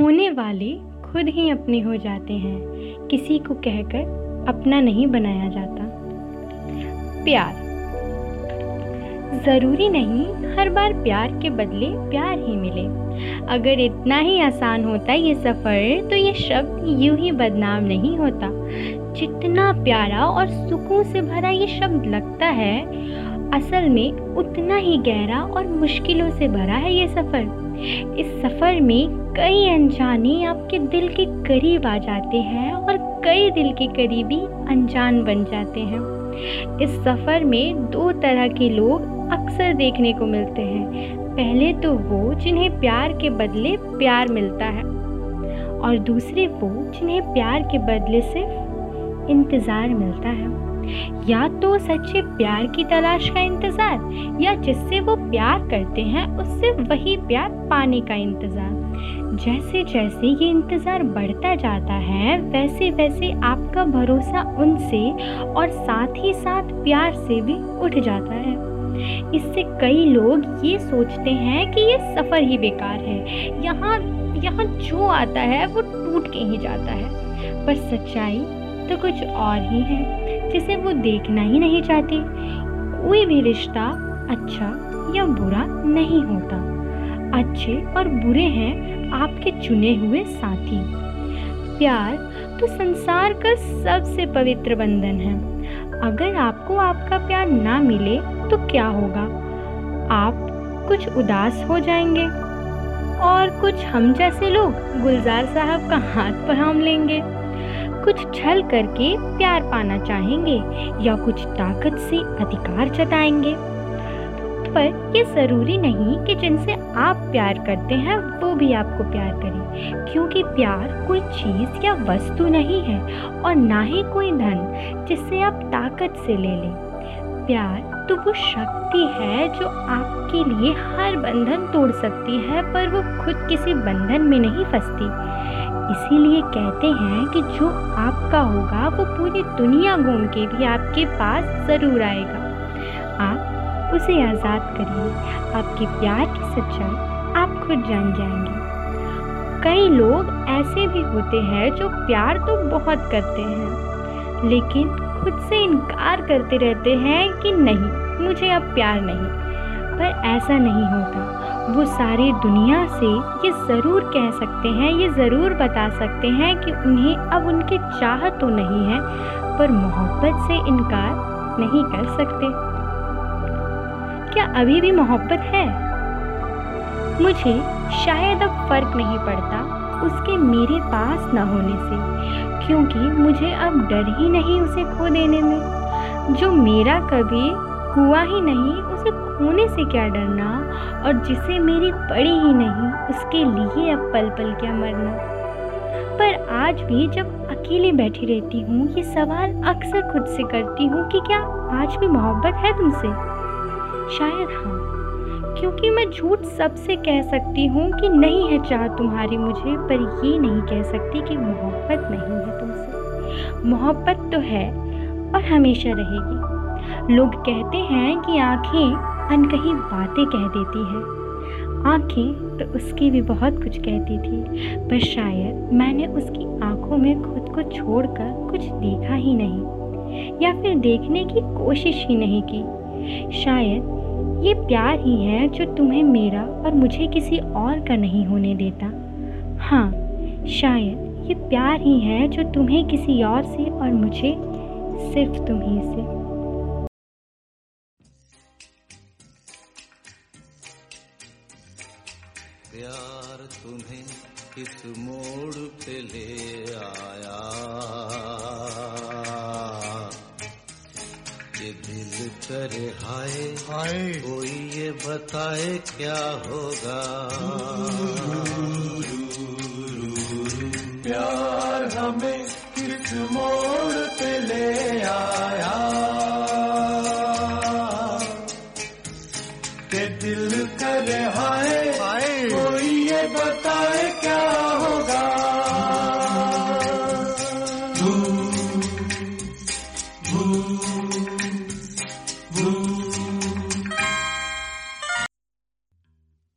होने वाले खुद ही अपने हो जाते हैं। किसी को कहकर अपना नहीं बनाया जाता। प्यार। ज़रूरी नहीं हर बार प्यार के बदले प्यार ही मिले। अगर इतना ही आसान होता ये सफ़र तो ये शब्द यूँ ही बदनाम नहीं होता। जितना प्यारा और सुकून से भरा ये शब्द लगता है, असल में उतना ही गहरा और मुश्किलों से भरा है ये सफ़र। इस सफ़र में कई अनजाने आपके दिल के करीब आ जाते हैं और कई दिल के करीबी अनजान बन जाते हैं। इस सफ़र में दो तरह के लोग अक्सर देखने को मिलते हैं। पहले तो वो जिन्हें प्यार के बदले प्यार मिलता है और दूसरे वो जिन्हें प्यार के बदले सिर्फ़ इंतज़ार मिलता है। या तो सच्चे प्यार की तलाश का इंतज़ार, या जिससे वो प्यार करते हैं, उससे वही प्यार पाने का इंतज़ार। जैसे जैसे ये इंतज़ार बढ़ता जाता है, वैसे वैसे आपका भरोसा उनसे और साथ ही साथ प्यार से भी उठ जाता है। इससे कई लोग ये सोचते हैं कि ये सफ़र ही बेकार है। यहाँ यहाँ जो आता है, वो टूट के ही जाता है। पर सच्चाई तो कुछ और ही है। जिसे वो देखना ही नहीं चाहते। कोई भी रिश्ता अच्छा या बुरा नहीं होता। अच्छे और बुरे हैं आपके चुने हुए साथी। प्यार तो संसार का सबसे पवित्र बंधन है। अगर आपको आपका प्यार ना मिले तो क्या होगा? आप कुछ उदास हो जाएँगे। और कुछ हम जैसे लोग गुलजार साहब का हाथ थाम लेंगे। कुछ छल करके प्यार पाना चाहेंगे या कुछ ताकत से अधिकार जताएँगे। पर ये ज़रूरी नहीं कि जिनसे आप प्यार करते हैं, वो भी आपको प्यार करें, क्योंकि प्यार कोई चीज़ या वस्तु नहीं है और ना ही कोई धन जिससे आप ताकत से ले लें। प्यार तो वो शक्ति है जो आपके लिए हर बंधन तोड़ सकती है, पर वो खुद किसी बंधन में नहीं फंसती। इसीलिए कहते हैं कि जो आपका होगा, वो पूरी दुनिया घूम के भी आपके पास ज़रूर आएगा। आप उसे आज़ाद करिए। आपके प्यार की सच्चाई आप खुद जान जाएँगे। कई लोग ऐसे भी होते हैं जो प्यार तो बहुत करते हैं, लेकिन खुद से इनकार करते रहते हैं कि नहीं, मुझे अब प्यार नहीं। पर ऐसा नहीं होता। वो सारी दुनिया से ये ज़रूर कह सकते हैं, ये ज़रूर बता सकते हैं कि उन्हें अब उनकी चाह तो नहीं है, पर मोहब्बत से इनकार नहीं कर सकते। क्या अभी भी मोहब्बत है? मुझे शायद अब फ़र्क नहीं पड़ता उसके मेरे पास न होने से, क्योंकि मुझे अब डर ही नहीं उसे खो देने में। जो मेरा कभी हुआ ही नहीं उसे खोने से क्या डरना? और जिसे मेरी पड़ी ही नहीं, उसके लिए अब पल पल क्या मरना? पर आज भी जब अकेले बैठी रहती हूँ, ये सवाल अक्सर खुद से करती हूँ कि क्या आज भी मोहब्बत है तुमसे? शायद हाँ क्योंकि मैं झूठ सबसे कह सकती हूँ कि नहीं है चाह तुम्हारी मुझे, पर ये नहीं कह सकती कि मोहब्बत नहीं है तुमसे। मोहब्बत तो है और हमेशा रहेगी। लोग कहते हैं कि आँखें अनकही बातें कह देती है। आँखें तो उसकी भी बहुत कुछ कहती थी, पर शायद मैंने उसकी आँखों में खुद को छोड़कर कुछ देखा ही नहीं, या फिर देखने की कोशिश ही नहीं की। शायद ये प्यार ही है जो तुम्हें मेरा और मुझे किसी और का नहीं होने देता। हाँ शायद ये प्यार ही है जो तुम्हें किसी और से और मुझे, सिर्फ़ तुम्ही से। प्यार तुम्हें किस मोड़ पे ले आया? ये दिल करे हाय हाय। कोई ये बताए क्या होगा? प्यार हमें किस मोड़ पे ले आया? के दिल करे हाय कोई ये बताए क्या होगा?